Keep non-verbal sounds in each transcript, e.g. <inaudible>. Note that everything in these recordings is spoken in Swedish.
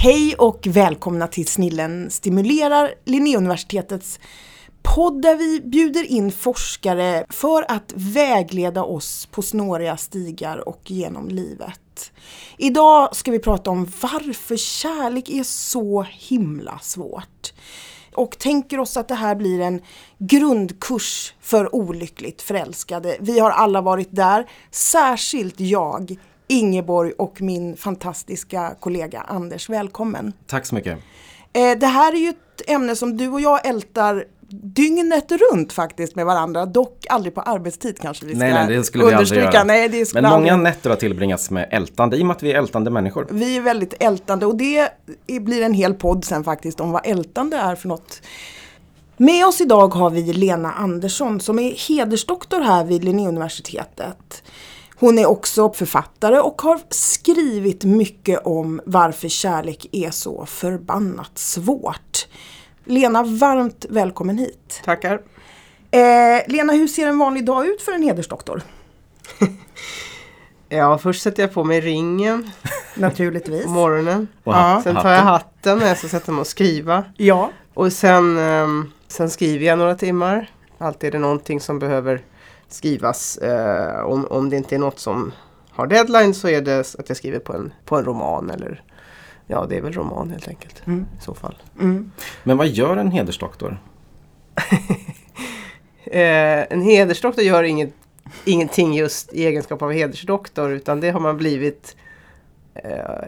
Hej och välkomna till Snillen stimulerar Linnéuniversitetets podd där vi bjuder in forskare för att vägleda oss på snåriga stigar och genom livet. Idag ska vi prata om varför kärlek är så himla svårt. Och tänker oss att det här blir en grundkurs för olyckligt förälskade. Vi har alla varit där, särskilt jag Ingeborg och min fantastiska kollega Anders. Välkommen! Tack så mycket! Eh, det här är ju ett ämne som du och jag ältar dygnet runt faktiskt med varandra, dock aldrig på arbetstid kanske vi ska nej, nej, det skulle vi aldrig göra. Nej, det Men många aldrig... nätter har tillbringats med ältande i och med att vi är ältande människor. Vi är väldigt ältande och det blir en hel podd sen faktiskt om vad ältande är för något. Med oss idag har vi Lena Andersson som är hedersdoktor här vid Linnéuniversitetet. Hon är också författare och har skrivit mycket om varför kärlek är så förbannat svårt. Lena, varmt välkommen hit. Tackar. Eh, Lena, hur ser en vanlig dag ut för en hedersdoktor? <laughs> ja, först sätter jag på mig ringen. Naturligtvis. På morgonen. Och ja. Sen tar jag hatten när jag ska sätta mig och skriva. Ja. Och sen, eh, sen skriver jag några timmar. Alltid är det någonting som behöver skrivas. Eh, om, om det inte är något som har deadline så är det att jag skriver på en, på en roman eller Ja, det är väl roman helt enkelt mm. i så fall. Mm. Men vad gör en hedersdoktor? <laughs> eh, en hedersdoktor gör inget, ingenting just i egenskap av hedersdoktor utan det har man blivit eh,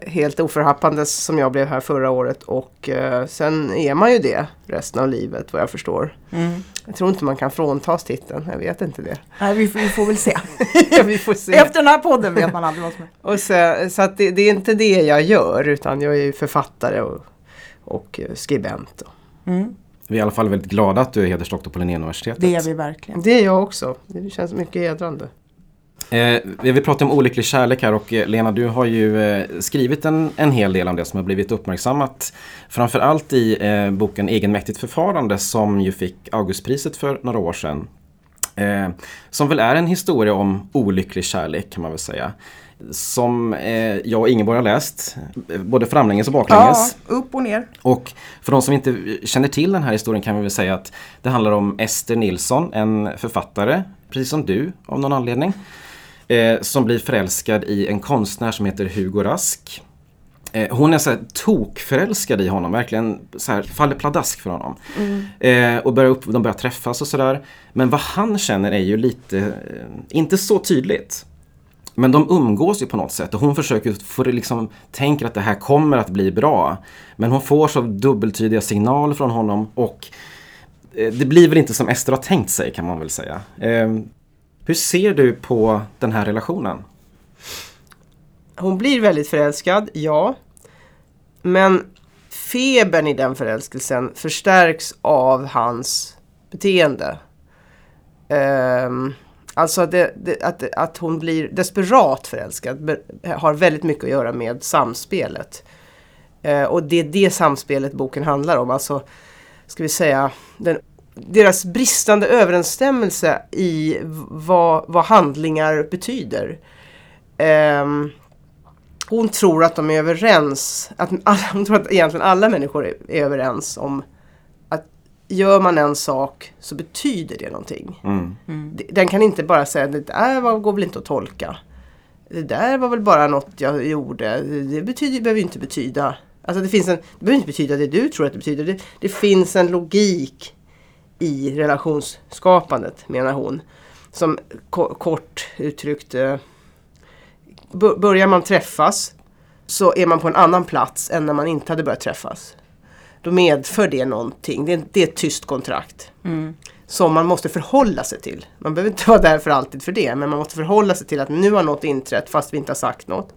helt oförhappandes som jag blev här förra året och eh, sen är man ju det resten av livet vad jag förstår. Mm. Jag tror inte man kan fråntas titeln, jag vet inte det. Nej, vi, vi får väl se. <laughs> ja, vi får se. Efter den här podden vet man aldrig vad som är. Och så så att det, det, är inte det jag gör utan jag är författare och, och skribent. Mm. Vi är i alla fall väldigt glada att du är hedersdoktor på Linnéuniversitetet. Det är vi verkligen. Det är jag också. Det känns mycket hedrande. Eh, vi pratar om olycklig kärlek här och eh, Lena du har ju eh, skrivit en, en hel del om det som har blivit uppmärksammat. Framförallt i eh, boken Egenmäktigt förfarande som ju fick Augustpriset för några år sedan. Eh, som väl är en historia om olycklig kärlek kan man väl säga. Som eh, jag och Ingeborg har läst, både framlänges och baklänges. Ja, upp och ner. Och för de som inte känner till den här historien kan vi väl säga att det handlar om Ester Nilsson, en författare, precis som du av någon anledning eh, som blir förälskad i en konstnär som heter Hugo Rask. Eh, hon är så här tokförälskad i honom, verkligen så här, faller pladask för honom. Mm. Eh, och börjar upp, de börjar träffas och sådär. Men vad han känner är ju lite, eh, inte så tydligt. Men de umgås ju på något sätt och hon försöker få det liksom, tänker att det här kommer att bli bra. Men hon får så dubbeltydiga signaler från honom och eh, det blir väl inte som Ester har tänkt sig kan man väl säga. Hur ser du på den här relationen? Hon blir väldigt förälskad, ja. Men febern i den förälskelsen förstärks av hans beteende. Um, alltså det, det, att, att hon blir desperat förälskad har väldigt mycket att göra med samspelet. Uh, och det är det samspelet boken handlar om. Alltså, ska vi säga, den deras bristande överensstämmelse i vad, vad handlingar betyder. Um, hon tror att de är överens, att <laughs> alla, hon tror att egentligen alla människor är, är, överens om att gör man en sak så betyder det någonting. Mm. Mm. Den kan inte bara säga att det där går väl inte att tolka. Det där var väl bara något jag gjorde. Det betyder, behöver inte betyda Alltså det, finns en, det behöver inte betyda det du tror att det betyder. Det, det finns en logik i relationsskapandet menar hon. Som kort uttryckt eh, Börjar man träffas så är man på en annan plats än när man inte hade börjat träffas. Då medför det någonting. Det är, det är ett tyst kontrakt. Mm. Som man måste förhålla sig till. Man behöver inte vara där för alltid för det. Men man måste förhålla sig till att nu har något inträtt fast vi inte har sagt något.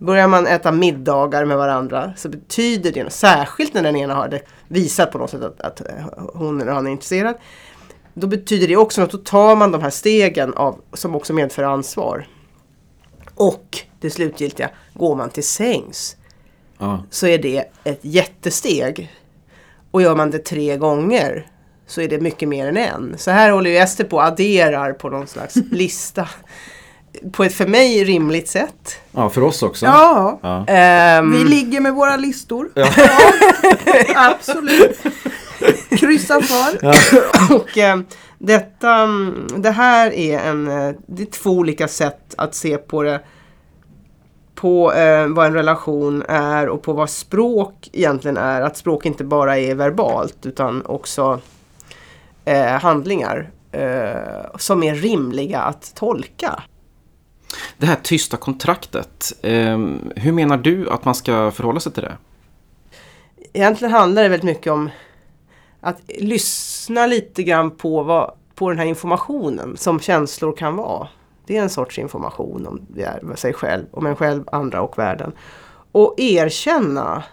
Börjar man äta middagar med varandra så betyder det, särskilt när den ena har visat på något sätt att, att hon eller han är intresserad. Då betyder det också att då tar man de här stegen av, som också medför ansvar. Och det slutgiltiga, går man till sängs ah. så är det ett jättesteg. Och gör man det tre gånger så är det mycket mer än en. Så här håller ju Ester på och adderar på någon slags <laughs> lista. På ett för mig rimligt sätt. Ja, för oss också. Ja, Ja. Ehm, vi ligger med våra listor. Ja. Absolut. Kryssa för. Och eh, detta, mm, det här är en, eh, det är två olika sätt att se på det. På eh, vad en relation är och på vad språk egentligen är. Att språk inte bara är verbalt utan också eh, handlingar eh, som är rimliga att tolka. Det här tysta kontraktet, eh, hur menar du att man ska förhålla sig till det? Egentligen handlar det väldigt mycket om att lyssna lite grann på, vad, på den här informationen som känslor kan vara. Det är en sorts information om det är, sig själv, om en själv, andra och världen. Och erkänna.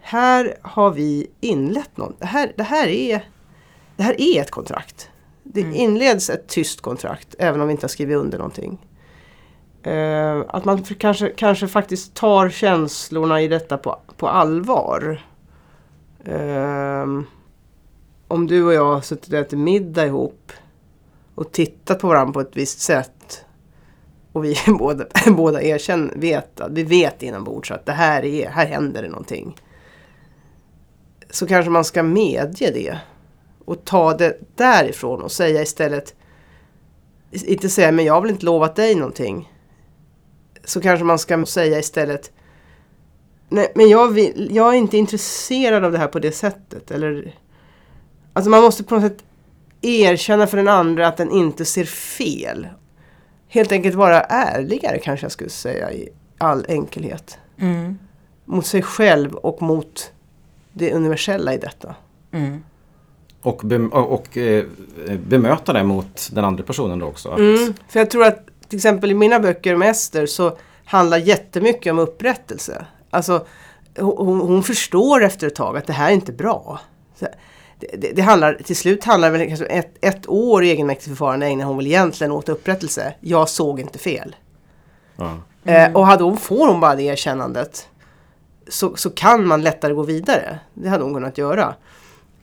Här har vi inlett något. Det här, det här, är, det här är ett kontrakt. Det inleds ett tyst kontrakt även om vi inte har skrivit under någonting. Eh, att man kanske, kanske faktiskt tar känslorna i detta på, på allvar. Eh, om du och jag har suttit och ätit middag ihop och tittat på varandra på ett visst sätt och vi <laughs> båda, <laughs> båda erkänner, vet vi vet inombords att det här är, här händer det någonting. Så kanske man ska medge det och ta det därifrån och säga istället inte säga men jag har väl inte lovat dig någonting. Så kanske man ska säga istället Nej, men jag, vill, jag är inte intresserad av det här på det sättet. Eller, alltså man måste på något sätt erkänna för den andra att den inte ser fel. Helt enkelt vara ärligare kanske jag skulle säga i all enkelhet. Mm. Mot sig själv och mot det universella i detta. Mm. Och, bem- och eh, bemöta det mot den andra personen då också. Mm, för jag tror att till exempel i mina böcker om Ester så handlar jättemycket om upprättelse. Alltså hon, hon förstår efter ett tag att det här är inte bra. Så det, det, det handlar, till slut handlar det kanske ett, ett år i egenmäktigt förfarande ägnar hon väl egentligen åt upprättelse. Jag såg inte fel. Ja. Eh, och hade hon, får hon bara det erkännandet så, så kan man lättare gå vidare. Det hade hon kunnat göra.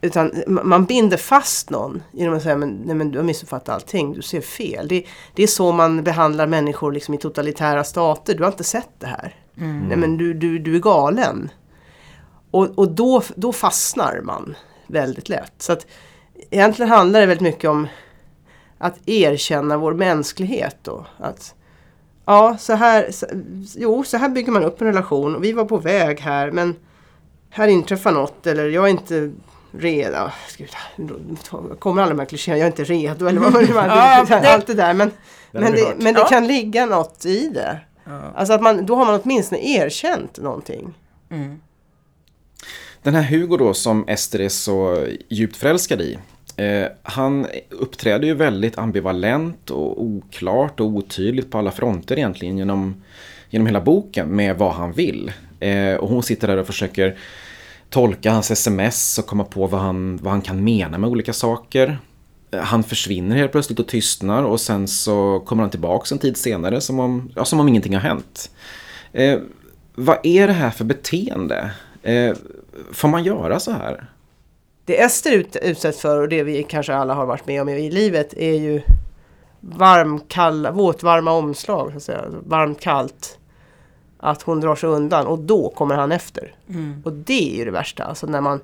Utan ma- man binder fast någon genom att säga men, nej, men du har missuppfattat allting, du ser fel. Det, det är så man behandlar människor liksom i totalitära stater. Du har inte sett det här. Nej men du, du, du är galen. Och, och då, då fastnar man väldigt lätt. Så att egentligen handlar det väldigt mycket om att erkänna vår mänsklighet. Då. Att, ja, så här, så, jo, så här bygger man upp en relation och vi var på väg här men här inträffar något eller jag är inte redo. Ah, Gud, kommer alla de här klichéerna, jag är inte redo eller vad <laughs> det- <laughs> Allt det där. Men, men, det, men det kan ligga något i det. Alltså att man, då har man åtminstone erkänt någonting. Mm. Den här Hugo då som Ester är så djupt förälskad i. Eh, han uppträder ju väldigt ambivalent och oklart och otydligt på alla fronter egentligen genom, genom hela boken med vad han vill. Eh, och hon sitter där och försöker tolka hans sms och komma på vad han, vad han kan mena med olika saker. Eh, han försvinner helt plötsligt och tystnar och sen så kommer han tillbaks en tid senare som om, ja, som om ingenting har hänt. Eh, vad är det här för beteende? Eh, får man göra så här? Det Ester ut, utsätts för och det vi kanske alla har varit med om i livet är ju varm, kall, våtvarma omslag. Så att säga. Varmt, kallt. Att hon drar sig undan och då kommer han efter. Mm. Och det är ju det värsta. Alltså när man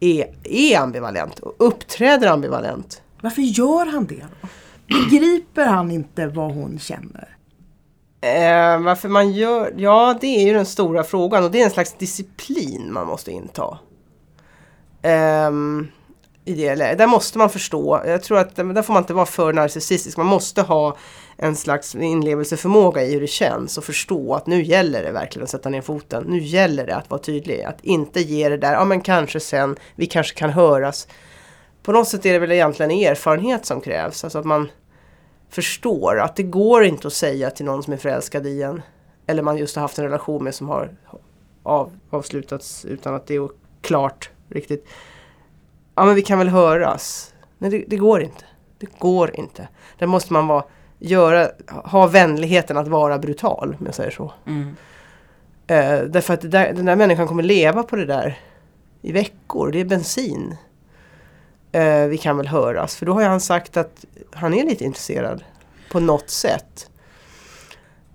är, är ambivalent och uppträder ambivalent. Varför gör han det då? Begriper han inte vad hon känner? Eh, varför man gör, ja det är ju den stora frågan och det är en slags disciplin man måste inta. Ehm, I det läget. Där måste man förstå, jag tror att där får man inte vara för narcissistisk, man måste ha en slags inlevelseförmåga i hur det känns och förstå att nu gäller det verkligen att sätta ner foten. Nu gäller det att vara tydlig, att inte ge det där, ja men kanske sen, vi kanske kan höras. På något sätt är det väl egentligen erfarenhet som krävs, alltså att man förstår att det går inte att säga till någon som är förälskad i en eller man just har haft en relation med som har av, avslutats utan att det är klart riktigt. Ja men vi kan väl höras. Nej det, det går inte. Det går inte. Där måste man vara, göra, ha vänligheten att vara brutal om jag säger så. Mm. Eh, därför att där, den där människan kommer leva på det där i veckor. Det är bensin. Eh, vi kan väl höras. För då har han sagt att han är lite intresserad på något sätt.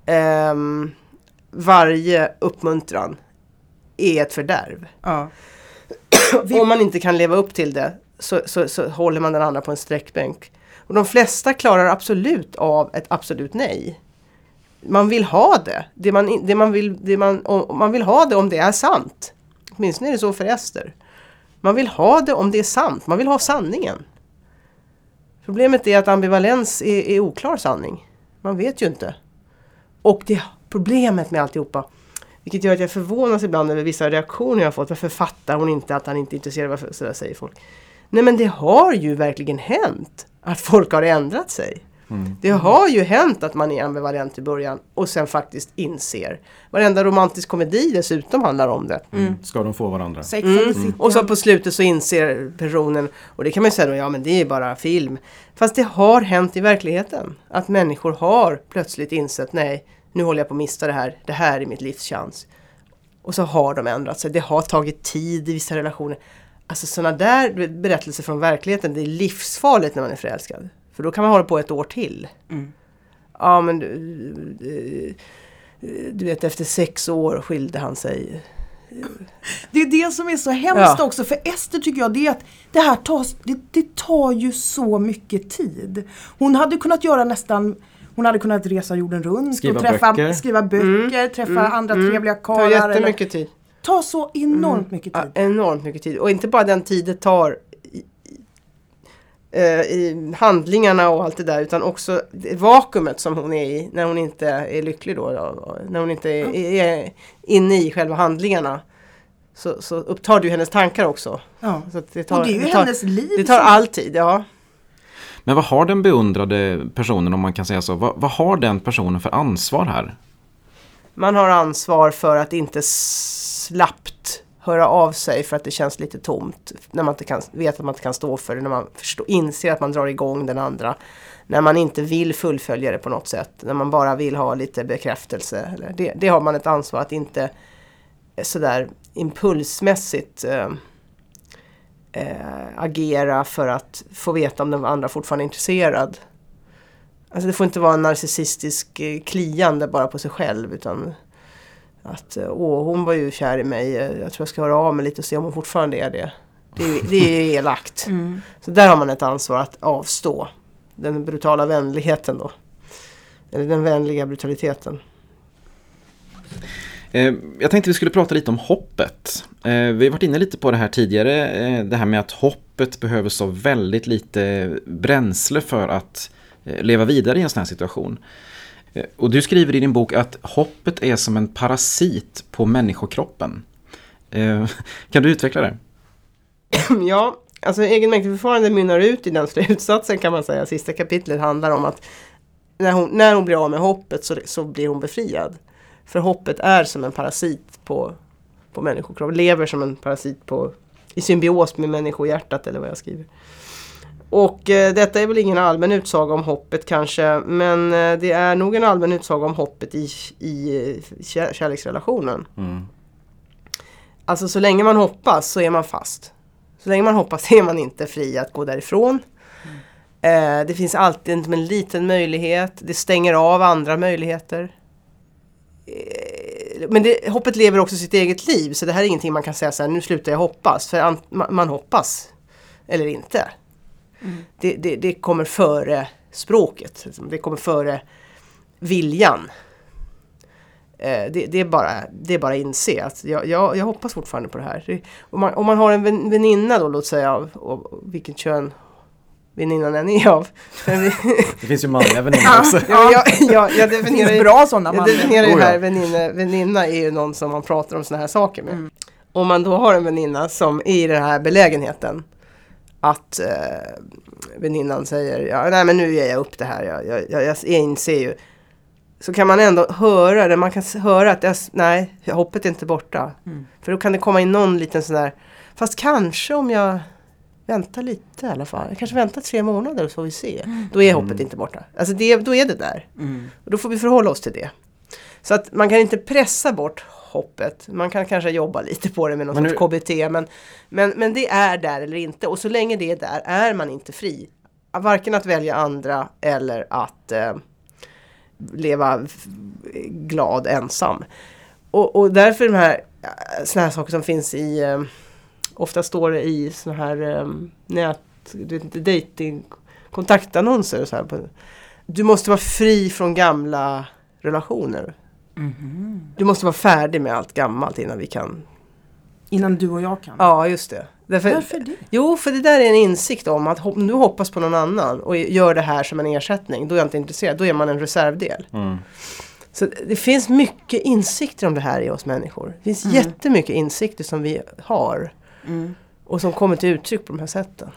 ehm, varje uppmuntran är ett fördärv. Ja. Om man inte kan leva upp till det så, så, så håller man den andra på en sträckbänk. Och de flesta klarar absolut av ett absolut nej. Man vill ha det. Det man, det man, vill, det man, om, man vill ha det om det är sant. Åtminstone är det så för Ester. Man vill ha det om det är sant. Man vill ha sanningen. Problemet är att ambivalens är, är oklar sanning. Man vet ju inte. Och det problemet med alltihopa vilket gör att jag förvånas ibland över vissa reaktioner jag har fått. Varför fattar hon inte att han inte är intresserad? Varför sådär säger folk. Nej men det har ju verkligen hänt att folk har ändrat sig. Det har ju hänt att man är ambivalent i början och sen faktiskt inser. Varenda romantisk komedi dessutom handlar om det. Ska de få varandra? Mm. Och så på slutet så inser personen, och det kan man ju säga då, ja men det är bara film. Fast det har hänt i verkligheten. Att människor har plötsligt insett, nej nu håller jag på att mista det här, det här är mitt livs chans. Och så har de ändrat sig. Det har tagit tid i vissa relationer. Alltså sådana där berättelser från verkligheten, det är livsfarligt när man är förälskad. För då kan man hålla på ett år till. Ja men du, du, du vet efter sex år skilde han sig. Det är det som är så hemskt Ja. också för Ester tycker jag, det är att det här tas, det, det tar ju så mycket tid. Hon hade kunnat göra nästan hon hade kunnat resa jorden runt Skriva och träffa, böcker. skriva böcker, träffa andra trevliga Det tar karlar. eller- jättemycket tid. Ta så enormt mycket tid. Ja, enormt mycket tid. Och inte bara den tid det tar i, i, eh, i handlingarna och allt det där utan också det vakuumet som hon är i när hon inte är lycklig då. då när hon inte är, är inne i själva handlingarna. Så, så upptar det ju hennes tankar också. Ja. Det tar, Och det är ju tar, hennes liv. Det tar all tid, ja. Men vad har den beundrade personen, om man kan säga så, vad, vad har den personen för ansvar här? Man har ansvar för att inte slappt höra av sig för att det känns lite tomt. När man inte kan, vet att man inte kan stå för det, när man förstå, inser att man drar igång den andra. När man inte vill fullfölja det på något sätt, när man bara vill ha lite bekräftelse. Eller det, det har man ett ansvar att inte eh, sådär impulsmässigt äh, äh, agera för att få veta om den andra fortfarande är intresserad. Alltså det får inte vara en narcissistisk kliande bara på sig själv utan att eh, åh, hon var ju kär i mig, eh, jag tror jag ska höra av mig lite och se om hon fortfarande är det. Det är, det är <laughs> elakt. Mm. Så där har man ett ansvar att avstå. Den brutala vänligheten då. Eller den vänliga brutaliteten. Eh, jag tänkte vi skulle prata lite om hoppet. Vi har varit inne lite på det här tidigare, det här med att hoppet behöver så väldigt lite bränsle för att leva vidare i en sån här situation. Eh, och du skriver i din bok att hoppet är som en parasit på människokroppen. Eh, <laughs> kan du utveckla det? <clears throat> ja, alltså egenmäktigförfarande mynnar ut i den <laughs> slutsatsen kan man säga. Sista kapitlet handlar om att när hon, när hon blir av med hoppet så, så blir hon befriad. För hoppet är som en parasit på, på människokroppen. Lever som en parasit på, i symbios med människohjärtat eller vad jag skriver. Och eh, detta är väl ingen allmän utsaga om hoppet kanske. Men eh, det är nog en allmän utsaga om hoppet i, i eh, kär, kärleksrelationen. Mm. Alltså så länge man hoppas så är man fast. Så länge man hoppas är man inte fri att gå därifrån. Eh, det finns alltid en, en liten möjlighet. Det stänger av andra möjligheter. Men det, hoppet lever också sitt eget liv. Så det här är ingenting man kan säga så här, nu slutar jag hoppas. För an, man, man hoppas. Eller inte. Det, det, det kommer före språket. liksom. Det kommer före viljan. Eh, det, det, är bara, det är bara att inse att jag, jag, jag hoppas fortfarande på det här. Om, man, om man har en vän- väninna då, låt säga av, av vilket kön väninnan än är av. <laughs> Det finns ju manliga väninnor också. ja, jag, jag, jag Det definierar finns ju, bra sådana jag definierar ju Oh ja. här väninna, väninna är ju någon som man pratar om såna här saker med. Mm. Om man då har en väninna som är i den här belägenheten att eh, väninnan säger ja, nej men nu ger jag upp det här, jag, jag, jag, jag inser ju. Så kan man ändå höra det, man kan höra att jag, nej, hoppet är inte borta. Mm. För då kan det komma in någon liten sån där, fast kanske om jag väntar lite i alla fall. Jag kanske väntar tre månader så får vi se. Då är hoppet inte borta. Alltså det, då är det där. Mm. Och då får vi förhålla oss till det. Så att man kan inte pressa bort hoppet. Man kan kanske jobba lite på det med någon Men sorts KBT. Men, men, men det är där eller inte. Och så länge det är där är man inte fri. Varken att välja andra eller att eh, leva glad ensam. Och, och därför de här eh, såna här saker som finns i, eh, ofta står det i såna här eh, nät, du vet inte, dating, kontaktannonser. Så här. Du måste vara fri från gamla relationer. Du måste vara färdig med allt gammalt innan vi kan... Innan du och jag kan. Ja, just det. Därför, Varför det? Jo, för det där är en insikt om att om du hoppas på någon annan och gör det här som en ersättning, då är jag inte intresserad. Då är man en reservdel. Mm. Så det finns mycket insikter om det här i oss människor. Det finns jättemycket insikter som vi har. Mm. Och som kommer till uttryck på de här sätten.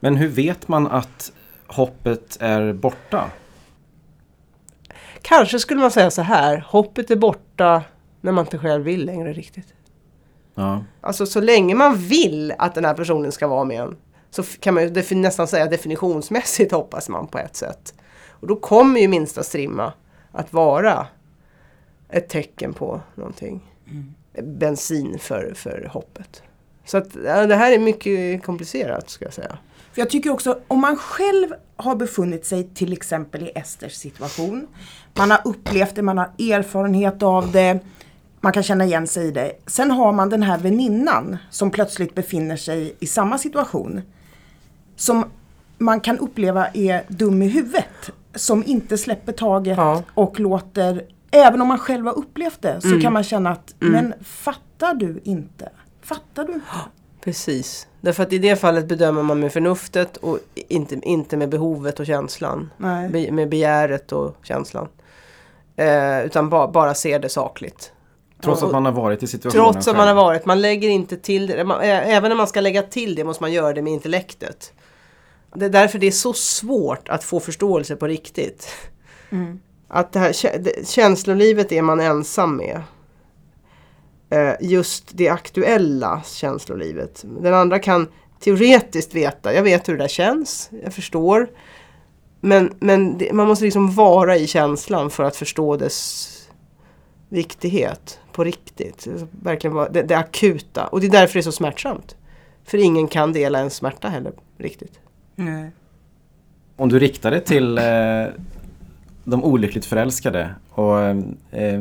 Men hur vet man att hoppet är borta? Kanske skulle man säga så här, hoppet är borta när man inte själv vill längre riktigt. Ja. Alltså så länge man vill att den här personen ska vara med en så kan man ju nästan säga definitionsmässigt hoppas man på ett sätt. Och då kommer ju minsta strimma att vara ett tecken på någonting. Bensin för, för hoppet. Så att ja, det här är mycket komplicerat ska jag säga. För jag tycker också, om man själv har befunnit sig till exempel i Esters situation. Man har upplevt det, man har erfarenhet av det. Man kan känna igen sig i det. Sen har man den här väninnan som plötsligt befinner sig i samma situation. Som man kan uppleva är dum i huvudet. Som inte släpper taget Ja. och låter, även om man själv har upplevt det, så Mm. kan man känna att, men fattar du inte? Fattar du inte? Precis. Därför att i det fallet bedömer man med förnuftet och inte, inte med behovet och känslan. Nej. Be, med begäret och känslan. Eh, utan ba, bara ser det sakligt. Trots att man har varit i situationen Trots att man har varit, man lägger inte till det. Man, ä- även när man ska lägga till det måste man göra det med intellektet. Det är därför det är så svårt att få förståelse på riktigt. Mm. Att det här det- känslolivet är man ensam med. Eh, Just det aktuella känslolivet. Den andra kan teoretiskt veta, jag vet hur det där känns, jag förstår. Men, men det, man måste liksom vara i känslan för att förstå dess viktighet på riktigt. Alltså, Verkligen vara, det, det akuta. Och det är därför det är så smärtsamt. För ingen kan dela en smärta heller riktigt. Nej. Om du riktar det till eh, de olyckligt förälskade och eh,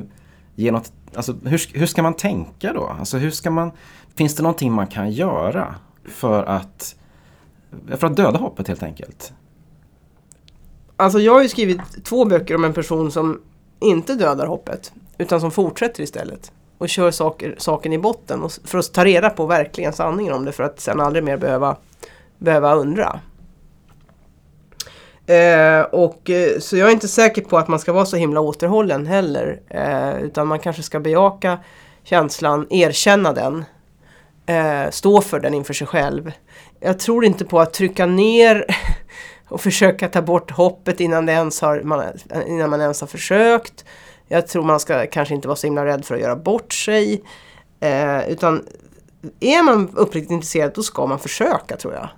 ge något, alltså, hur, hur ska man tänka då? Alltså, hur ska man, finns det någonting man kan göra för att, för att döda hoppet helt enkelt? Alltså jag har ju skrivit två böcker om en person som inte dödar hoppet. Utan som fortsätter istället. Och kör saker, saken i botten. Och, för att ta reda på verkligen sanningen om det. För att sen aldrig mer behöva, behöva undra. Eh, och, eh, så jag är inte säker på att man ska vara så himla återhållen heller. Eh, utan man kanske ska bejaka känslan, erkänna den. Eh, stå för den inför sig själv. Jag tror inte på att trycka ner <laughs> och försöka ta bort hoppet innan, det ens har, man, innan man ens har försökt. Jag tror man ska kanske inte vara så himla rädd för att göra bort sig. Eh, utan är man uppriktigt intresserad då ska man försöka tror jag.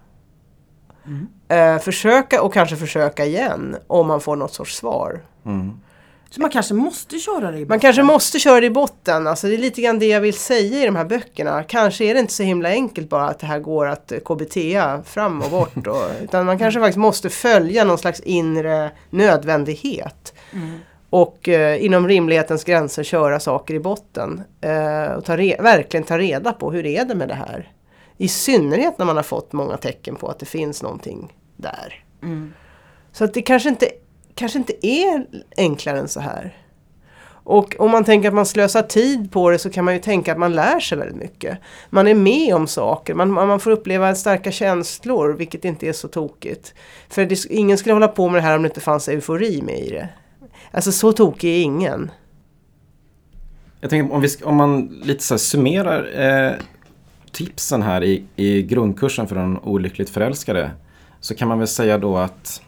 Eh, försöka och kanske försöka igen om man får något sorts svar. Mm. Så man kanske måste köra det i Man botten. kanske måste köra det i botten. Alltså det är lite grann det jag vill säga i de här böckerna. Kanske är det inte så himla enkelt bara att det här går att eh, KBT fram och bort. Och, <laughs> utan man kanske faktiskt måste följa någon slags inre nödvändighet. Och eh, inom rimlighetens gränser köra saker i botten. Eh, och ta re- verkligen ta reda på hur är det med det här. I synnerhet när man har fått många tecken på att det finns någonting där. Så att det kanske inte, kanske inte är enklare än så här. Och om man tänker att man slösar tid på det så kan man ju tänka att man lär sig väldigt mycket. Man är med om saker, man, man får uppleva starka känslor vilket inte är så tokigt. För det, ingen skulle hålla på med det här om det inte fanns eufori med i det. Alltså så tokig är ingen. Jag tänker om, vi, om man lite så här summerar eh, tipsen här i, i grundkursen för en olyckligt förälskade. Så kan man väl säga då att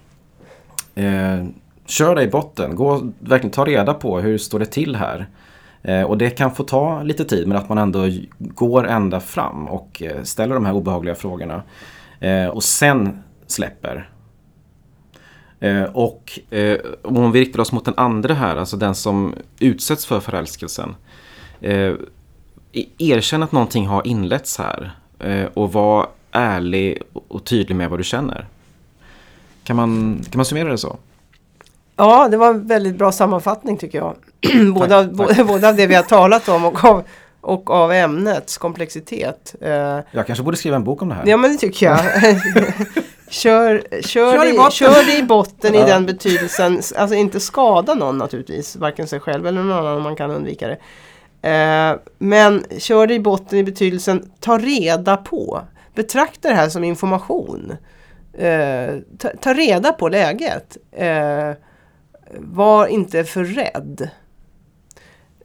eh, kör dig i botten. Gå verkligen ta reda på hur står det till här. Eh, och det kan få ta lite tid men att man ändå går ända fram och eh, ställer de här obehagliga frågorna. Eh, och sen släpper. Eh, och eh, om vi riktar oss mot den andra här, alltså den som utsätts för förälskelsen. Eh, Erkänn att någonting har inletts här eh, och var ärlig och tydlig med vad du känner. Kan man, kan man summera det så? Ja, det var en väldigt bra sammanfattning tycker jag. <clears throat> både, av, tack. <laughs> både av det vi har talat om och av, och av ämnets komplexitet. Eh, Jag kanske borde skriva en bok om det här. ja men det tycker jag. <laughs> <laughs> kör, kör, Kör i det, botten. kör det i botten i den betydelsen. Alltså inte skada någon naturligtvis. Varken sig själv eller någon annan om man kan undvika det. Eh, men kör det i botten i betydelsen ta reda på. Betrakta det här som information. Eh, ta, ta reda på läget. Eh, var inte för rädd.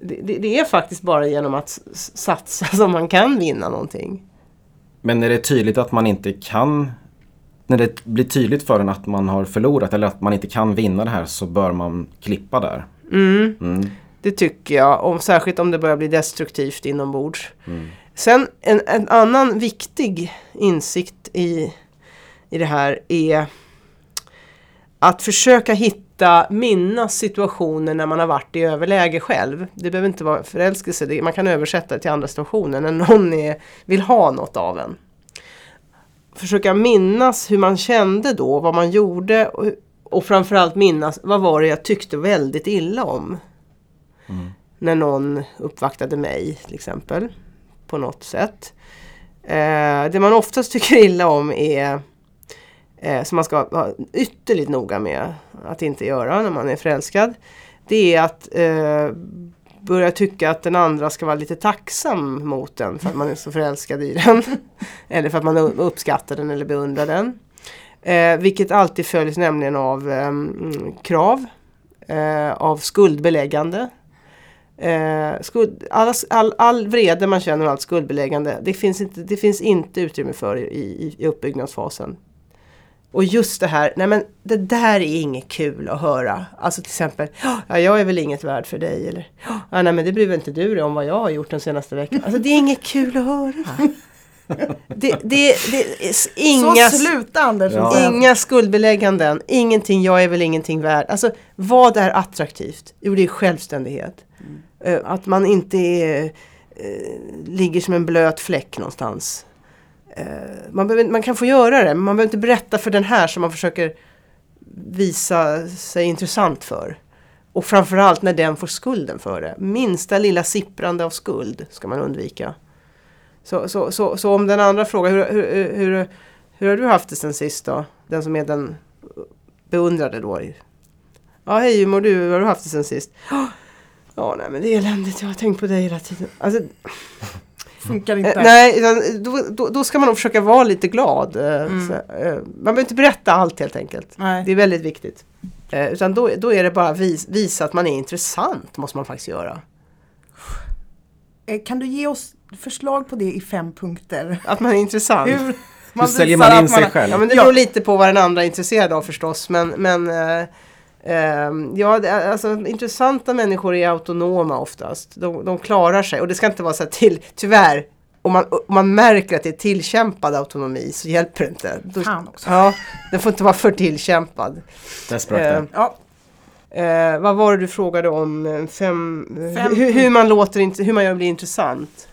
Det, det, det är faktiskt bara genom att satsa som man kan vinna någonting. Men när det är tydligt att man inte kan när det blir tydligt för en att man har förlorat eller att man inte kan vinna det här så bör man klippa där. Mm. Mm. Det tycker jag, om, särskilt om det börjar bli destruktivt inombords. Mm. Sen en, en annan viktig insikt i, i det här är att försöka hitta, minnas situationer när man har varit i överläge själv. Det behöver inte vara förälskelse, det, man kan översätta det till andra situationer när någon är, vill ha något av en. Försöka minnas hur man kände då, vad man gjorde och, och framförallt minnas vad var det jag tyckte väldigt illa om. Mm. När någon uppvaktade mig till exempel på något sätt. Eh, det man oftast tycker illa om är eh, som man ska vara ytterligt noga med att inte göra när man är förälskad. Det är att eh, börja tycka att den andra ska vara lite tacksam mot den för att man är så förälskad i den. <laughs> eller för att man uppskattar den eller beundrar den. Eh, vilket alltid följs nämligen av eh, krav, eh, av skuldbeläggande. Eh, skuld, alla, all, all vrede man känner och allt skuldbeläggande, det finns inte, det finns inte utrymme för i, i, i uppbyggnadsfasen. Och just det här, nej men det där är inget kul att höra. Alltså till exempel, ja jag är väl inget värd för dig. Eller, ja nej men det bryr väl inte du dig om vad jag har gjort den senaste veckan. Alltså det är inget kul att höra. <laughs> Det, det, det är inga, Så sluta Anders! Ja. inga skuldbelägganden, ingenting, jag är väl ingenting värd. Alltså vad är attraktivt? Jo det är självständighet. Eh, Eh, att man inte är, eh, ligger som en blöt fläck någonstans. Eh, man, behöver, man kan få göra det, men man behöver inte berätta för den här som man försöker visa sig intressant för. Och framförallt när den får skulden för det. Minsta lilla sipprande av skuld ska man undvika. Så, så, så, så om den andra frågar, hur, hur, hur, hur har du haft det sen sist då? Den som är den beundrade då. Ja, hej hur mår du? Hur har du haft det sen sist? Ja, nej men det är eländigt. Jag har tänkt på dig hela tiden. Alltså, Funkar Eh, inte. nej, utan då, då, då ska man nog försöka vara lite glad. eh, Mm. Så, eh, man behöver inte berätta allt helt enkelt. Nej. Det är väldigt viktigt. Eh, utan då, då är det bara vis, visa att man är intressant, måste man faktiskt göra. Eh, Kan du ge oss förslag på det i fem punkter? Att man är intressant. Hur, Hur säljer man in sig själv? Ja men det Ja. beror lite på vad den andra är intresserad av förstås. Men, men eh, ehm, ja, det, alltså, intressanta människor är autonoma oftast. De, de klarar sig och det ska inte vara så här till, tyvärr. Om man, om man märker att det är tillkämpad autonomi så hjälper det inte. Då, Fan också. Ja, den får inte vara för tillkämpad. Där sprack Eh, det. Ja, Eh, vad var det du frågade om? Fem, Fem hur, hur man låter, hur man gör blir intressant.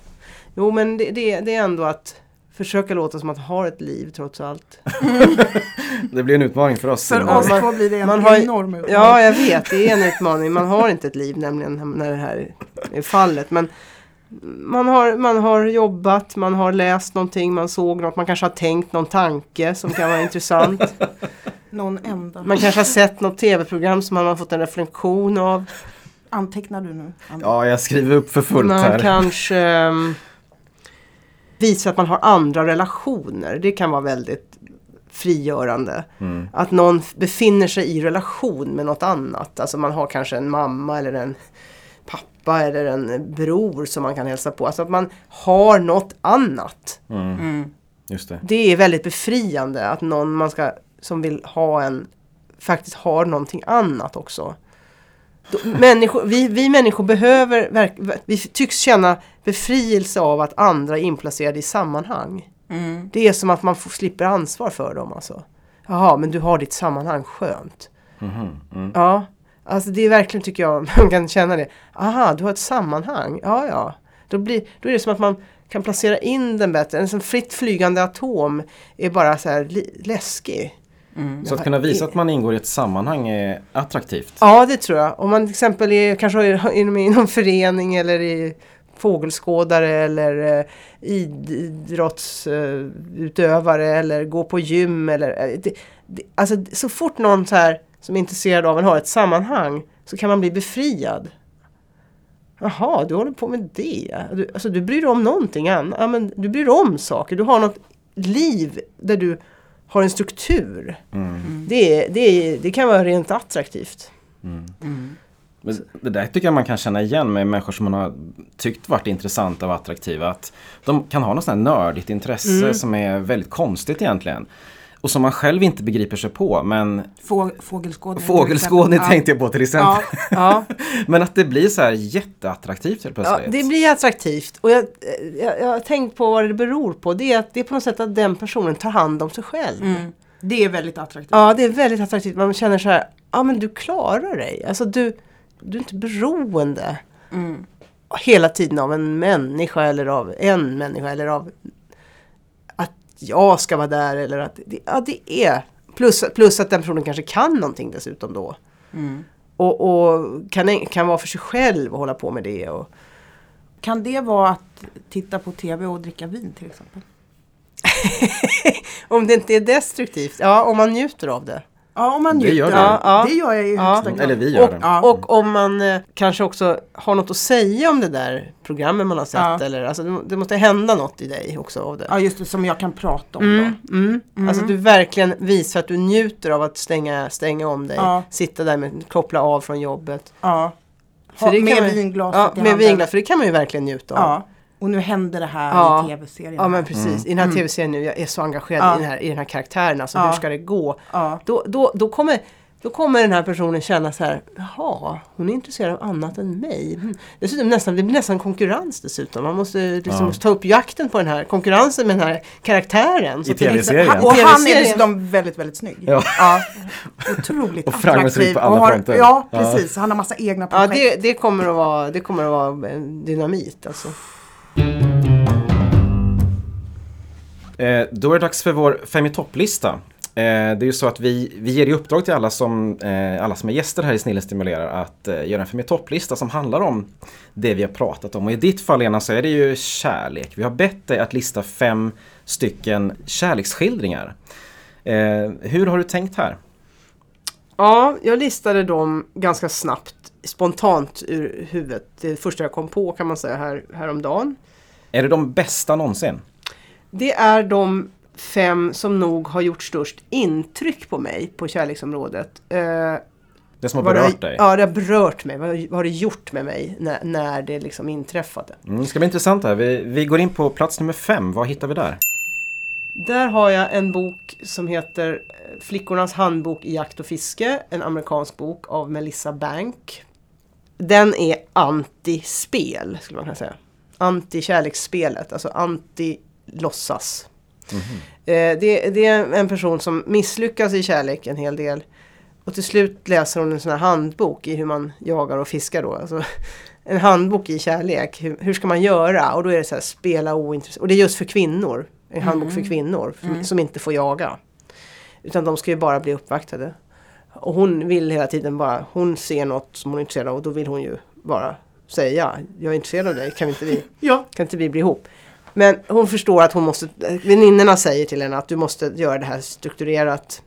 Jo men det, det, det är ändå att försöka låta som att man har ett liv trots allt. <laughs> Det blir en utmaning för oss. för oss två blir det en man enorm utmaning. Ja, jag vet. Det är en utmaning. Man har inte ett liv nämligen när det här är fallet. Men man har, man har jobbat, man har läst någonting, man såg något, man kanske har tänkt någon tanke som kan vara intressant. <laughs> Någon enda. Man kanske har sett något tv-program som man har fått en reflektion av. Antecknar du nu? Anders? Ja, jag skriver upp för fullt Man här. kanske um, visar att man har andra relationer. Det kan vara väldigt frigörande. Mm. Att någon befinner sig i relation med något annat. Alltså man har kanske en mamma eller en pappa eller en bror som man kan hälsa på. Alltså att man har något annat. Mm. Mm. Just det. Det är väldigt befriande att någon man ska, som vill ha en faktiskt har någonting annat också. Människor, vi, vi människor behöver, verk- vi tycks känna befrielse av att andra är inplacerade i sammanhang. Mm. Det är som att man får, slipper ansvar för dem alltså. Jaha, men du har ditt sammanhang, skönt. Mhm. Mm. Ja, alltså det är verkligen tycker jag, <laughs> man kan känna det. Aha, du har ett sammanhang, ja ja. Då, blir, då är det som att man kan placera in den bättre. En sån fritt flygande atom är bara så här li- läskig. Så att kunna visa att man ingår i ett sammanhang är attraktivt. Ja, det tror jag. Om man till exempel är, kanske är i någon förening eller i fågelskådare eller eh, idrottsutövare eller går på gym. Eller, eh, det, det, alltså, så fort någon så här, som är intresserad av en har ett sammanhang så kan man bli befriad. Jaha, du håller på med det. Du, alltså, du bryr dig om någonting annat. Ja, men du bryr dig om saker. Du har något liv där du har en struktur. Mm. Det, det, det kan vara rent attraktivt. Men det där tycker jag man kan känna igen med människor som man har tyckt varit intressanta och attraktiva. Att de kan ha något sånt här nördigt intresse som är väldigt konstigt egentligen. Och som man själv inte begriper sig på men Få, fågelskådning. fågelskådning tänkte jag på till exempel. Ja, <laughs> Men att det blir så här jätteattraktivt helt ja, plötsligt. det blir attraktivt. Och jag, jag, jag har tänkt på vad det beror på. Det är att det är på något sätt att den personen tar hand om sig själv. Mm. Det är väldigt attraktivt. Ja, det är väldigt attraktivt. Man känner så här, ja men du klarar dig. Alltså du, du är inte beroende Mm. hela tiden av en människa eller av en människa eller av jag ska vara där eller att, det, ja det är. Plus, plus att den personen kanske kan någonting dessutom då. Mm. Och, och kan, kan vara för sig själv och hålla på med det. Och, Kan det vara att titta på TV och dricka vin till exempel? <laughs> om det inte är destruktivt, ja om man njuter av det. Ja, om man Det njuter. gör det. Ja, ja. Det gör jag i Ja. högsta grad. Eller vi gör Och, det. Ja. och om man eh, kanske också har något att säga om det där programmet man har sett. Ja. Eller, alltså, det, det måste hända något i dig också av det. Ja, just det, som jag kan prata om Mm, då. mm. Alltså att du verkligen visar att du njuter av att stänga, stänga om dig. Ja. Sitta där med koppla av från jobbet. Ja. Ha, med vinglaset Ja, i med vinglas, för det kan man ju verkligen njuta av. Ja. Och nu händer det här Ja. i tv-serien. Ja men precis, Mm. i den här tv-serien nu, jag är så engagerad Ja. i, den här, i den här karaktären, alltså Ja. hur ska det gå? Ja. Då, då, då, kommer, då kommer den här personen känna så här, jaha, hon är intresserad av annat än mig. Mm. Dessutom nästan, det blir nästan konkurrens dessutom. Man måste liksom Ja. ta upp jakten på den här konkurrensen med den här karaktären. Så I det- TV-serien. Och han är dessutom väldigt, väldigt snygg. Ja. Ja. Otroligt Och attraktiv. på alla och har, fronter. Ja, Ja. precis. Han har massa egna Ja, projekt. det, det, kommer att vara, det kommer att vara en dynamit alltså. Eh, då är det dags för vår Fem i topplista. Eh, det är ju så att vi, vi ger i uppdrag till alla som, eh, alla som är gäster här i Snillen stimulerar att eh, göra en Fem i topplista som handlar om det vi har pratat om. Och i ditt fall Lena så är det ju kärlek. Vi har bett dig att lista fem stycken kärleksskildringar. Eh, hur har du tänkt här? Ja, jag listade dem ganska snabbt, spontant ur huvudet. Det första jag kom på kan man säga här, häromdagen. Är det de bästa någonsin? Det är de fem som nog har gjort störst intryck på mig på kärleksområdet. Eh, Det som har vad det berört dig? Ja, det har berört mig. Vad, har- vad har det gjort med mig när, när det liksom inträffade? Mm, det ska bli intressant här. Vi, vi går in på plats nummer fem. Vad hittar vi där? Där har jag en bok som heter eh, Flickornas handbok i jakt och fiske. En amerikansk bok av Melissa Bank. Den är anti-spel, skulle man kunna säga. Anti-kärleksspelet, alltså anti-låtsas. Eh, det, det är en person som misslyckas i kärlek en hel del. Och till slut läser hon en sån här handbok i hur man jagar och fiskar då. Alltså, <laughs> en handbok i kärlek. Hur, hur ska man göra? Och då är det så här spela ointressant. Och det är just för kvinnor. En handbok för kvinnor som- som inte får jaga. Utan de ska ju bara bli uppvaktade. Och hon vill hela tiden bara, hon ser något som hon är intresserad av och då vill hon ju bara säga Jag är intresserad av dig, kan inte vi, <laughs> Ja. kan inte vi bli ihop? Men hon förstår att hon måste, väninnorna säger till henne att du måste göra det här strukturerat.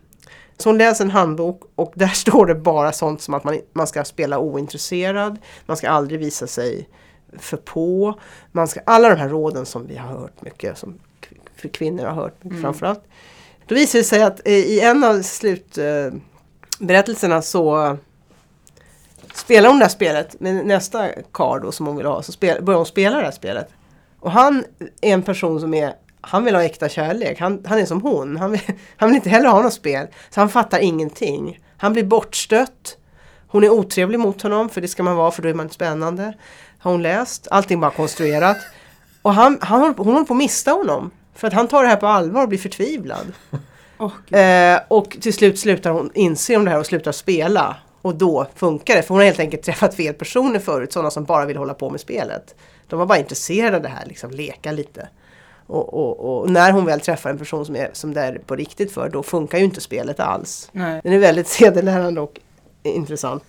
Så hon läser en handbok och där <laughs> står det bara sånt som att man, man ska spela ointresserad, man ska aldrig visa sig för på, man ska, alla de här råden som vi har hört mycket, som kvinnor har hört mycket framförallt. Då visar det sig att eh, i en av berättelserna så spelar hon det här spelet med nästa karl då som hon vill ha, så spel, börjar hon spela det här spelet. Och han är en person som är, han vill ha äkta kärlek, han, han är som hon, han vill, <laughs> han vill inte heller ha något spel. Så han fattar ingenting. Han blir bortstött, hon är otrevlig mot honom, för det ska man vara för då är man spännande. Har hon läst, allting bara konstruerat. Och han, han, hon håller på att mista honom. För att han tar det här på allvar och blir förtvivlad. Gud. Eh, och till slut slutar hon inse om det här och slutar spela. Och då funkar det, för hon har helt enkelt träffat fel personer förut, sådana som bara vill hålla på med spelet. De var bara intresserade av det här, liksom leka lite. Och, och, och när hon väl träffar en person som, är, som det är på riktigt för, då funkar ju inte spelet alls. Nej. Den är väldigt <laughs> sedelärande och intressant.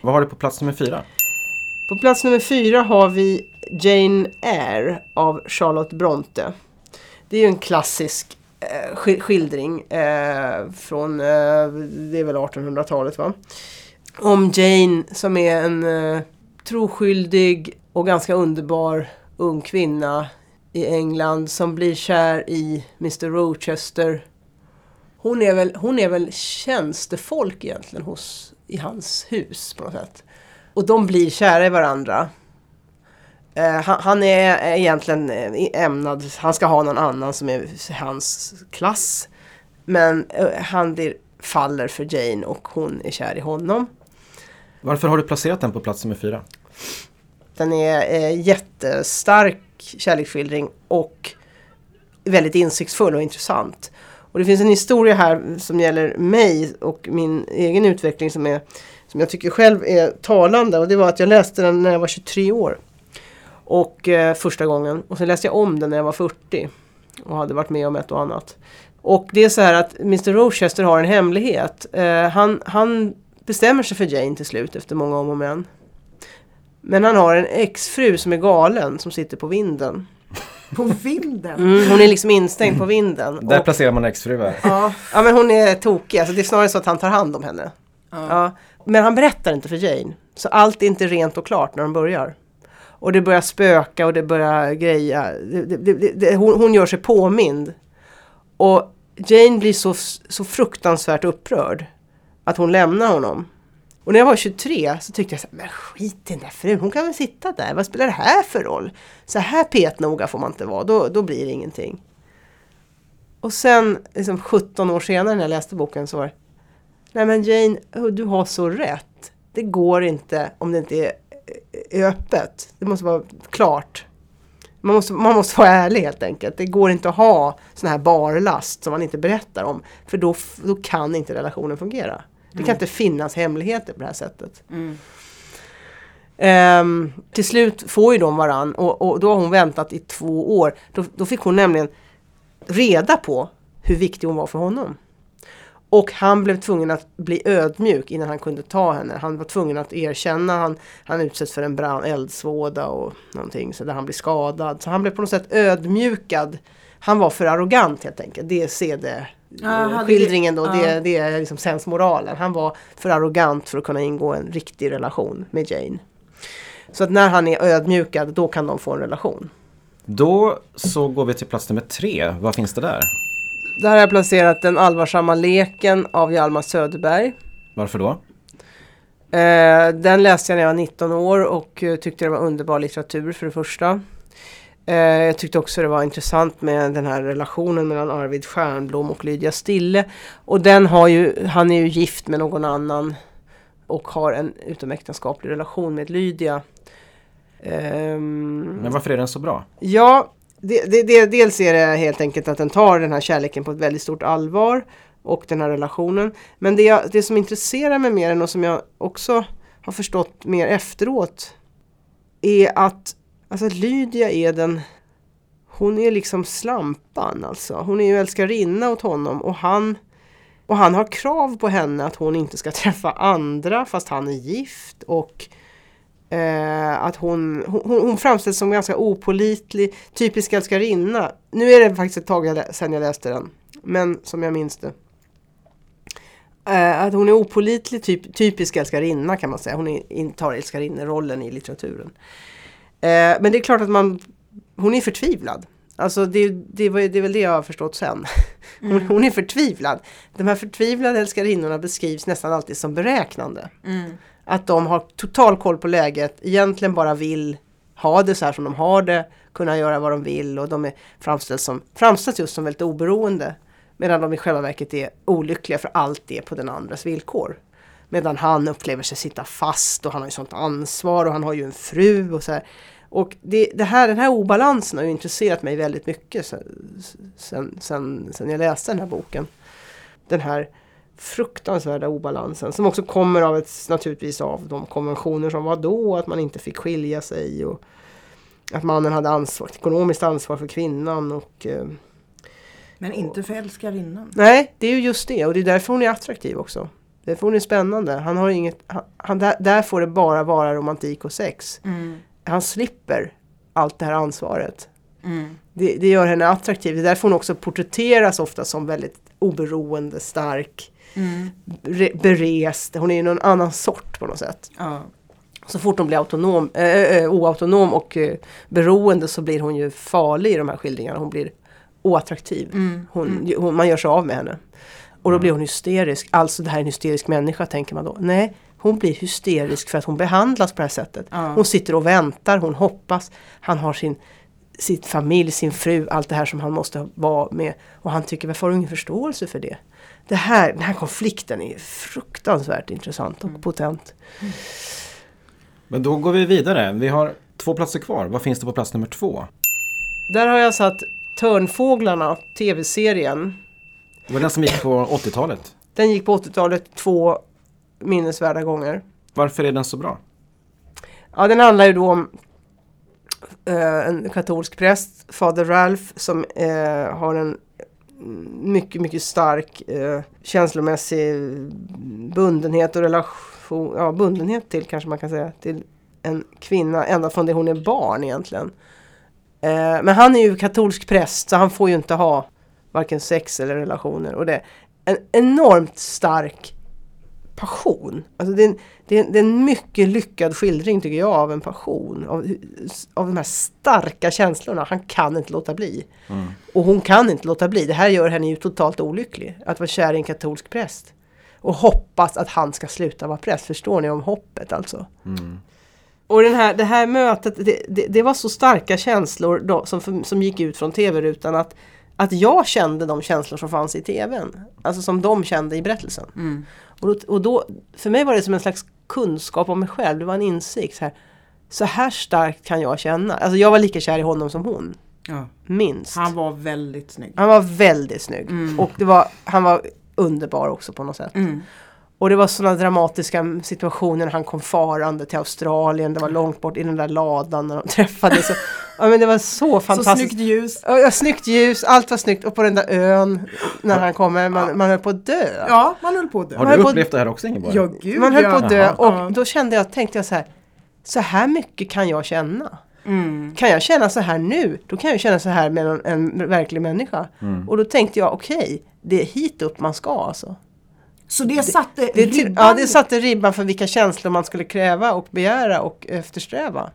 Vad har du på plats nummer fyra? På plats nummer fyra har vi Jane Eyre av Charlotte Bronte. Det är ju en klassisk sk- Eh, skildring eh, från, eh, det är väl 1800-talet va? Om Jane som är en eh, troskyldig och ganska underbar ung kvinna i England som blir kär i Mr Rochester. Hon är väl, hon är väl tjänstefolk egentligen hos, i hans hus på något sätt. Och de blir kära i varandra. Eh, han, han är egentligen eh, ämnad, han ska ha någon annan som är hans klass. Men eh, han blir, faller för Jane och hon är kär i honom. Varför har du placerat den på plats nummer fyra? Den är eh, jättestark kärleksskildring och väldigt insiktsfull och intressant. Och det finns en historia här som gäller mig och min egen utveckling som, är, som jag tycker själv är talande. Och det var att jag läste den när jag var 23 år. Och eh, första gången. Och sen läste jag om den när jag var 40. Och hade varit med om ett och annat. Och det är så här att Mr Rochester har en hemlighet. Eh, han, han bestämmer sig för Jane till slut efter många om och men. Men han har en exfru som är galen som sitter på vinden. På vinden. Mm, hon är liksom instängd på vinden. Där Och, placerar man exfruar. ja, ja men hon är tokig. Alltså, det är snarare så att han tar hand om henne. Ja. Ja. Men han berättar inte för Jane. Så allt är inte rent och klart när de börjar. Och det börjar spöka och det börjar greja. Det, det, det, det, hon, hon gör sig påmind. Och Jane blir så, så fruktansvärt upprörd. Att hon lämnar honom. Och när jag var 23 så tyckte jag så här, men skit i den där frun, hon kan väl sitta där, vad spelar det här för roll? Så här petnoga får man inte vara, då, då blir det ingenting. Och sen, liksom 17 år senare när jag läste boken så var det, nej men Jane, du har så rätt. Det går inte om det inte är, är öppet. Det måste vara klart. Man måste, man måste vara ärlig helt enkelt. Det går inte att ha sån här barlast som man inte berättar om. För då, då kan inte relationen fungera. Det kan inte finnas hemligheter på det här sättet. Mm. Ehm, till slut får ju de varann och, och då har hon väntat i två år. Då, då fick hon nämligen reda på hur viktig hon var för honom. Och han blev tvungen att bli ödmjuk innan han kunde ta henne. Han var tvungen att erkänna, han, han utsätts för en brand, eldsvåda och någonting så där han blir skadad. Så han blev på något sätt ödmjukad. Han var för arrogant helt enkelt. Det är CD Ja, hade det- skildringen då, ja. det, det är liksom sensmoralen. Han var för arrogant för att kunna ingå en riktig relation med Jane. Så att när han är ödmjukad, då kan de få en relation. Då så går vi till plats nummer tre. Vad finns det där? Där har jag placerat Den allvarsamma leken av Hjalmar Söderberg. Varför då? Eh, den läste jag när jag var 19 år och eh, tyckte det var underbar litteratur för det första. Eh, jag tyckte också det var intressant med den här relationen mellan Arvid Stjernblom och Lydia Stille. Och den har ju, han är ju gift med någon annan och har en utomäktenskaplig relation med Lydia. Ehm, Men varför är den så bra? Ja, det, det, det, dels är det helt enkelt att den tar den här kärleken på ett väldigt stort allvar och den här relationen. Men det, jag, det som intresserar mig mer än och som jag också har förstått mer efteråt är att alltså Lydia är den hon är liksom slampan alltså. Hon är ju älskarinna åt honom och han och han har krav på henne att hon inte ska träffa andra fast han är gift och Eh, att hon, hon, hon framställs som ganska opolitlig, typisk älskarinna. Nu är det faktiskt ett tag jag sedan jag läste den, men som jag minns det. Eh, att hon är opolitlig, typ, typisk älskarinna kan man säga. Hon intar älskarinnerollen i litteraturen. Eh, men det är klart att man, hon är förtvivlad. Alltså det, det, var, det är väl det jag har förstått sen. <laughs> Hon, hon är förtvivlad. De här förtvivlade älskarinnorna beskrivs nästan alltid som beräknande. Mm. Att de har total koll på läget, egentligen bara vill ha det så här som de har det, kunna göra vad de vill och de är framställs, som, framställs just som väldigt oberoende. Medan de i själva verket är olyckliga för allt det på den andras villkor. Medan han upplever sig sitta fast och han har ju sånt ansvar och han har ju en fru och så här. Och det, det här, den här obalansen har ju intresserat mig väldigt mycket sen, sen, sen, sen jag läste den här boken. Den här fruktansvärda obalansen som också kommer av ett, naturligtvis av de konventioner som var då, att man inte fick skilja sig. Och, att mannen hade ansvar, ekonomiskt ansvar för kvinnan och eh, Men inte för älskarinnan. Nej, det är ju just det och det är därför hon är attraktiv också. Därför hon är spännande. Han har inget, han, han, där, där får det bara vara romantik och sex. Mm. Han slipper allt det här ansvaret. Mm. Det, det gör henne attraktiv. Det är därför hon också porträtteras ofta som väldigt oberoende, stark, Mm. re, berest. Hon är ju någon annan sort på något sätt. Ja. Så fort hon blir autonom, äh, äh, oautonom och äh, beroende så blir hon ju farlig i de här skildringarna. Hon blir oattraktiv. Mm. Hon, hon, man gör sig av med henne. Och då blir hon hysterisk. Alltså det här är en hysterisk människa tänker man då. Nej, hon blir hysterisk för att hon behandlas på det här sättet. Ja. Hon sitter och väntar, hon hoppas. Han har sin, sin familj, sin fru, allt det här som han måste vara med. Och han tycker, varför har du ingen förståelse för det? Det här, den här konflikten är fruktansvärt intressant och potent. Men då går vi vidare. Vi har två platser kvar. Vad finns det på plats nummer två? Där har jag satt Törnfåglarna, tv-serien. Det var den som gick på 80-talet. Den gick på 80-talet två minnesvärda gånger. Varför är den så bra? Ja, den handlar ju då om eh, en katolsk präst, Fader Ralph, som eh, har en mycket, mycket stark eh, känslomässig bundenhet och relation, ja bundenhet till kanske man kan säga, till en kvinna ända från det hon är barn egentligen. Eh, men han är ju katolsk präst så han får ju inte ha varken sex eller relationer. Och det är en enormt stark passion. Alltså det, är en, det, är, det är en mycket lyckad skildring tycker jag av en passion. Av, av de här starka känslorna. Han kan inte låta bli. Mm. Och hon kan inte låta bli. Det här gör henne ju totalt olycklig. Att vara kär i en katolsk präst. Och hoppas att han ska sluta vara präst. Förstår ni om hoppet alltså? Mm. Och den här, det här mötet, det, det, det var så starka känslor då, som, som gick ut från tv-rutan att, att jag kände de känslor som fanns i tvn. Alltså som de kände i berättelsen. Mm. Och då, och då, för mig var det som en slags kunskap om mig själv, det var en insikt. Så här, så här starkt kan jag känna. Alltså jag var lika kär i honom som hon. Ja. Minst. Han var väldigt snygg. Han var väldigt snygg. Mm. Och det var, han var underbar också på något sätt. Mm. Och det var sådana dramatiska situationer när han kom farande till Australien. Det var långt bort i den där ladan när de <laughs> träffades. Och, ja, men det var så Så fantastiskt. snyggt ljus. Ja, ja, snyggt ljus, allt var snyggt. Och på den där ön när han kommer, man, man höll på att dö. Ja, man höll på att dö. Har du upplevt det här också Ingeborg? Ja, gud Man höll ja. på att dö och då kände jag, tänkte jag så här. Så här mycket kan jag känna. Mm. Kan jag känna så här nu, då kan jag känna så här med en, en verklig människa. Mm. Och då tänkte jag, okej, det är hit upp man ska alltså. Så det satte Det, till, ribban. ja, det satte ribban för vilka känslor man skulle kräva och begära och eftersträva.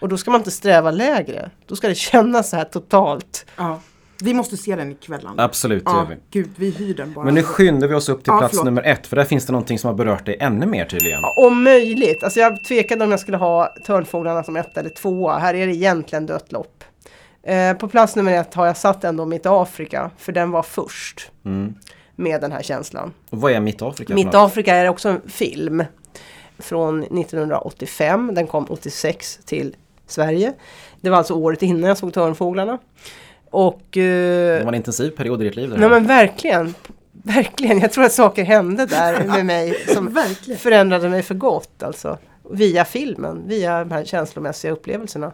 Och då ska man inte sträva lägre. Då ska det kännas så här totalt. Ja. Vi måste se den ikväll. Absolut, det gör Ja, vi. gud, vi hyr den bara. Men nu skyndar vi oss upp till Ja, plats förlåt. nummer ett för där finns det någonting som har berört dig ännu mer tydligen. Ja, Om möjligt. Alltså jag tvekade om jag skulle ha Törnfåglarna som ett eller tvåa. Här är det egentligen dött lopp. Eh, på plats nummer ett har jag satt ändå Mitt Afrika. För den var först Mm. Med den här känslan. Och vad är Mitt Afrika Mitt? Afrika är också en film. Från 1985. Den kom 86 till Sverige. Det var alltså året innan jag såg Törnfåglarna. Och... Eh, Det var en intensiv period i ditt liv nej men verkligen. Verkligen. Jag tror att saker hände där <laughs> med mig som förändrade mig för gott. Alltså. Via filmen, via de här känslomässiga upplevelserna.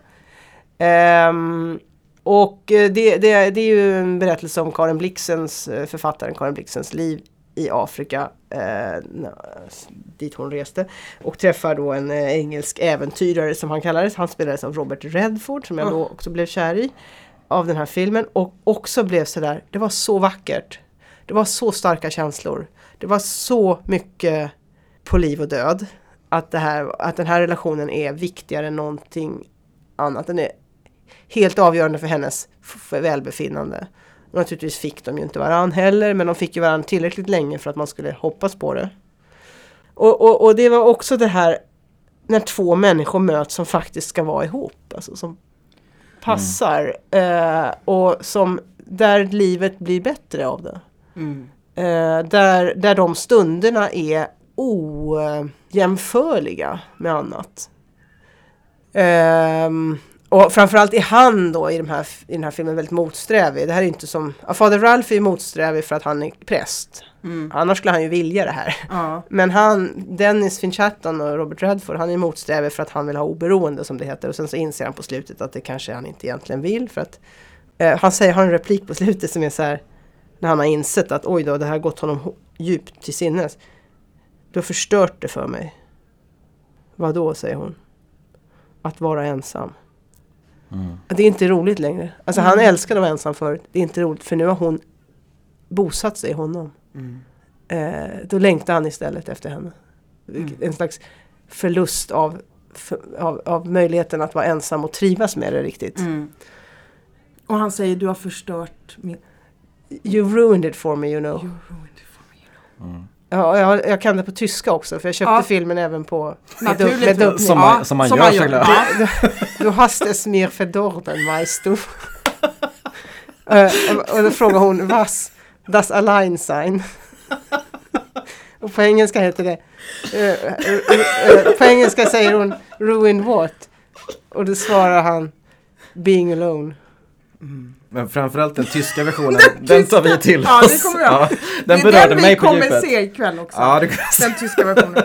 Ehm, och eh, det, det, det är ju en berättelse om Karin Blixens, eh, författaren Karin Blixens liv i Afrika. Eh, dit hon reste. Och träffar då en engelsk äventyrare som han kallades. Han spelades av Robert Redford som jag då också blev kär i. Av den här filmen. Och också blev sådär, det var så vackert. Det var så starka känslor. Det var så mycket på liv och död. Att, det här, att den här relationen är viktigare än någonting annat. Den är helt avgörande för hennes för välbefinnande. Och naturligtvis fick de ju inte varann heller men de fick ju varann tillräckligt länge för att man skulle hoppas på det. Och, och, och det var också det här när två människor möts som faktiskt ska vara ihop. Alltså som passar. Eh, och som, där livet blir bättre av det. Mm. Eh, där, där de stunderna är ojämförliga med annat. Ehm, Och framförallt är han då i, de här, i den här filmen väldigt motsträvig. Det här är inte som, ja, Fader Ralph är motsträvig för att han är präst. Annars skulle han ju vilja det här. Ja. Men han, Dennis Finchatan och Robert Redford, han är motsträvig för att han vill ha oberoende som det heter. Och sen så inser han på slutet att det kanske han inte egentligen vill. För att, eh, han säger, har en replik på slutet som är så här, när han har insett att oj då, det här har gått honom ho- djupt till sinnes. Du har förstört det för mig. Vad då, säger hon. Att vara ensam. Det är inte roligt längre. Alltså han älskade att vara ensam förut. Det är inte roligt för nu har hon bosatt sig i honom. Eh, då längtar han istället efter henne. En slags förlust av, för, av, av möjligheten att vara ensam och trivas med det riktigt. Mm. Och han säger du har förstört min... You ruined it for me you know. Ja, jag, jag kan det på tyska också för jag köpte Ja. filmen även på med, dub, med dubbning. Som man, som man gör såklart. <laughs> Du, du hast es mir verdorben, weißt du. Eh, och då frågar hon, was? Das Allein sein. och på engelska heter det, eh, eh, på engelska säger hon, ruin what? Och då svarar han, being alone. Men framförallt den tyska <laughs> versionen, den, tar vi till Ja, det oss. kommer jag. den det är berörde den vi mig på kommer djupet. se ikväll också. Ja, det, Den tyska versionen. <laughs>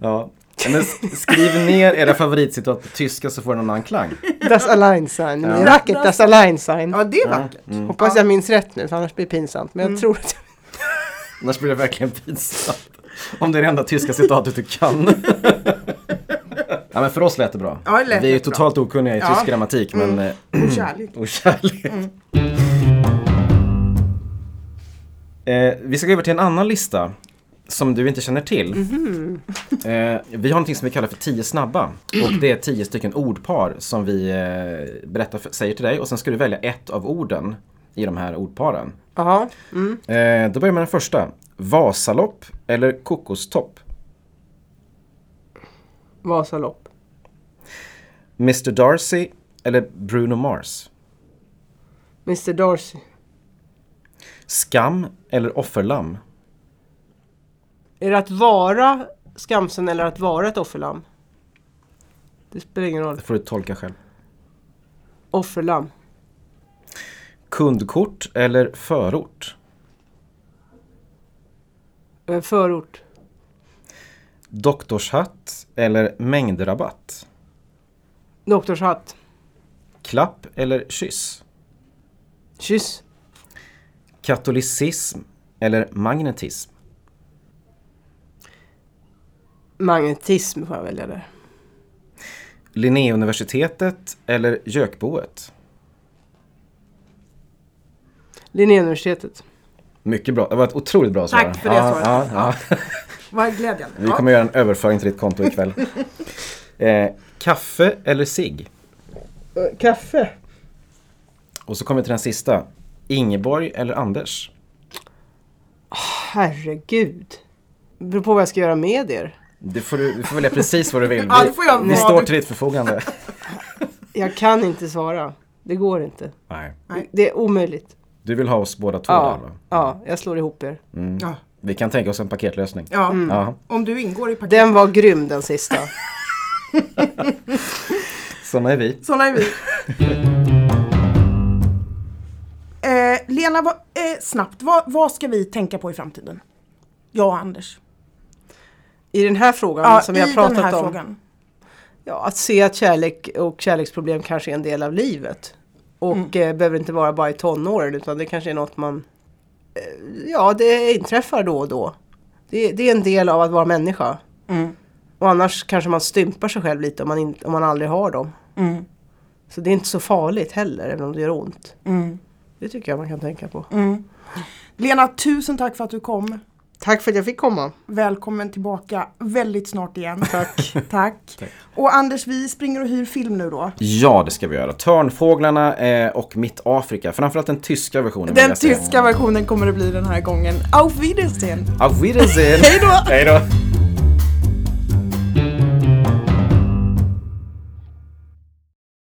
ja. Men sk- skriv ner era favoritcitat på tyska så får den en annan klang. Das Allein sein. Ja. Racket, das Allein sein. Ja, det är vackert. Hoppas jag minns rätt nu, för annars blir det pinsamt. Men jag tror att <laughs> Annars blir det verkligen pinsamt. Om det är det enda tyska citatet du kan. Ja, men för oss lät det bra. Ja, det lät vi är ju totalt okunniga i Ja. tysk grammatik men... eh, Och kärlek. och kärlek. Eh, vi ska gå över till en annan lista som du inte känner till. Eh, vi har någonting som vi kallar för tio snabba. Och det är tio stycken ordpar som vi eh, berättar för, säger till dig och sen ska du välja ett av orden i de här ordparen. Jaha. Mm. Eh, då börjar med den första. Vasalopp eller kokostopp? Vasalopp. Mr Darcy eller Bruno Mars? Mr Darcy. Skam eller offerlamm? Är det att vara skamsen eller att vara ett offerlamm? Det spelar ingen roll. Det får du tolka själv. Offerlamm. Kundkort eller förort? Eh, Förort. Doktorshatt eller mängdrabatt? Doktorshatt. Klapp eller kyss? Kyss. Katolicism eller magnetism? Magnetism får jag välja där. Linnéuniversitetet eller Gökboet? Linnéuniversitetet. Mycket bra, det var ett otroligt bra svar. Tack för det ja, svaret. Ja, ja. Vad glädjande. Vi kommer göra en överföring till ditt konto ikväll. <laughs> eh, kaffe eller cigg? Eh, Kaffe. Och så kommer vi till den sista. Ingeborg eller Anders? Herregud. Det beror på vad jag ska göra med er. Du får, du får välja precis vad du vill. <laughs> Vi, vi står till ditt förfogande. <laughs> Jag kan inte svara. Det går inte. Nej. Det är omöjligt. Du vill ha oss båda två Ja, där va? ja jag slår ihop er. Mm. Ja. Vi kan tänka oss en paketlösning. Ja. Ja, Om du ingår i paketet. Den var grym den sista. <laughs> <laughs> såna är vi. Såna är vi. <laughs> eh, Lena, vad, eh, snabbt, vad, vad ska vi tänka på i framtiden? Jag och Anders. I den här frågan Ja, som vi har pratat den här om. frågan. Ja, att se att kärlek och kärleksproblem kanske är en del av livet. Och Mm. eh, behöver inte vara bara i tonåren utan det kanske är något man... Eh, ja, det inträffar då och då. Det, det är en del av att vara människa. Mm. Och annars kanske man stympar sig själv lite om man, in, om man aldrig har dem. Mm. Så det är inte så farligt heller, även om det gör ont. Mm. Det tycker jag man kan tänka på. Mm. Lena, tusen tack för att du kom. Tack för att jag fick komma. Välkommen tillbaka väldigt snart igen. Tack. <laughs> Tack. Och Anders, vi springer och hyr film nu då. Ja, det ska vi göra. Törnfåglarna eh, och Mitt Afrika. Framförallt den tyska versionen. Den tyska versionen kommer det bli den här gången. Auf Wiedersehen! Auf Wiedersehen! Hej då! Hej då!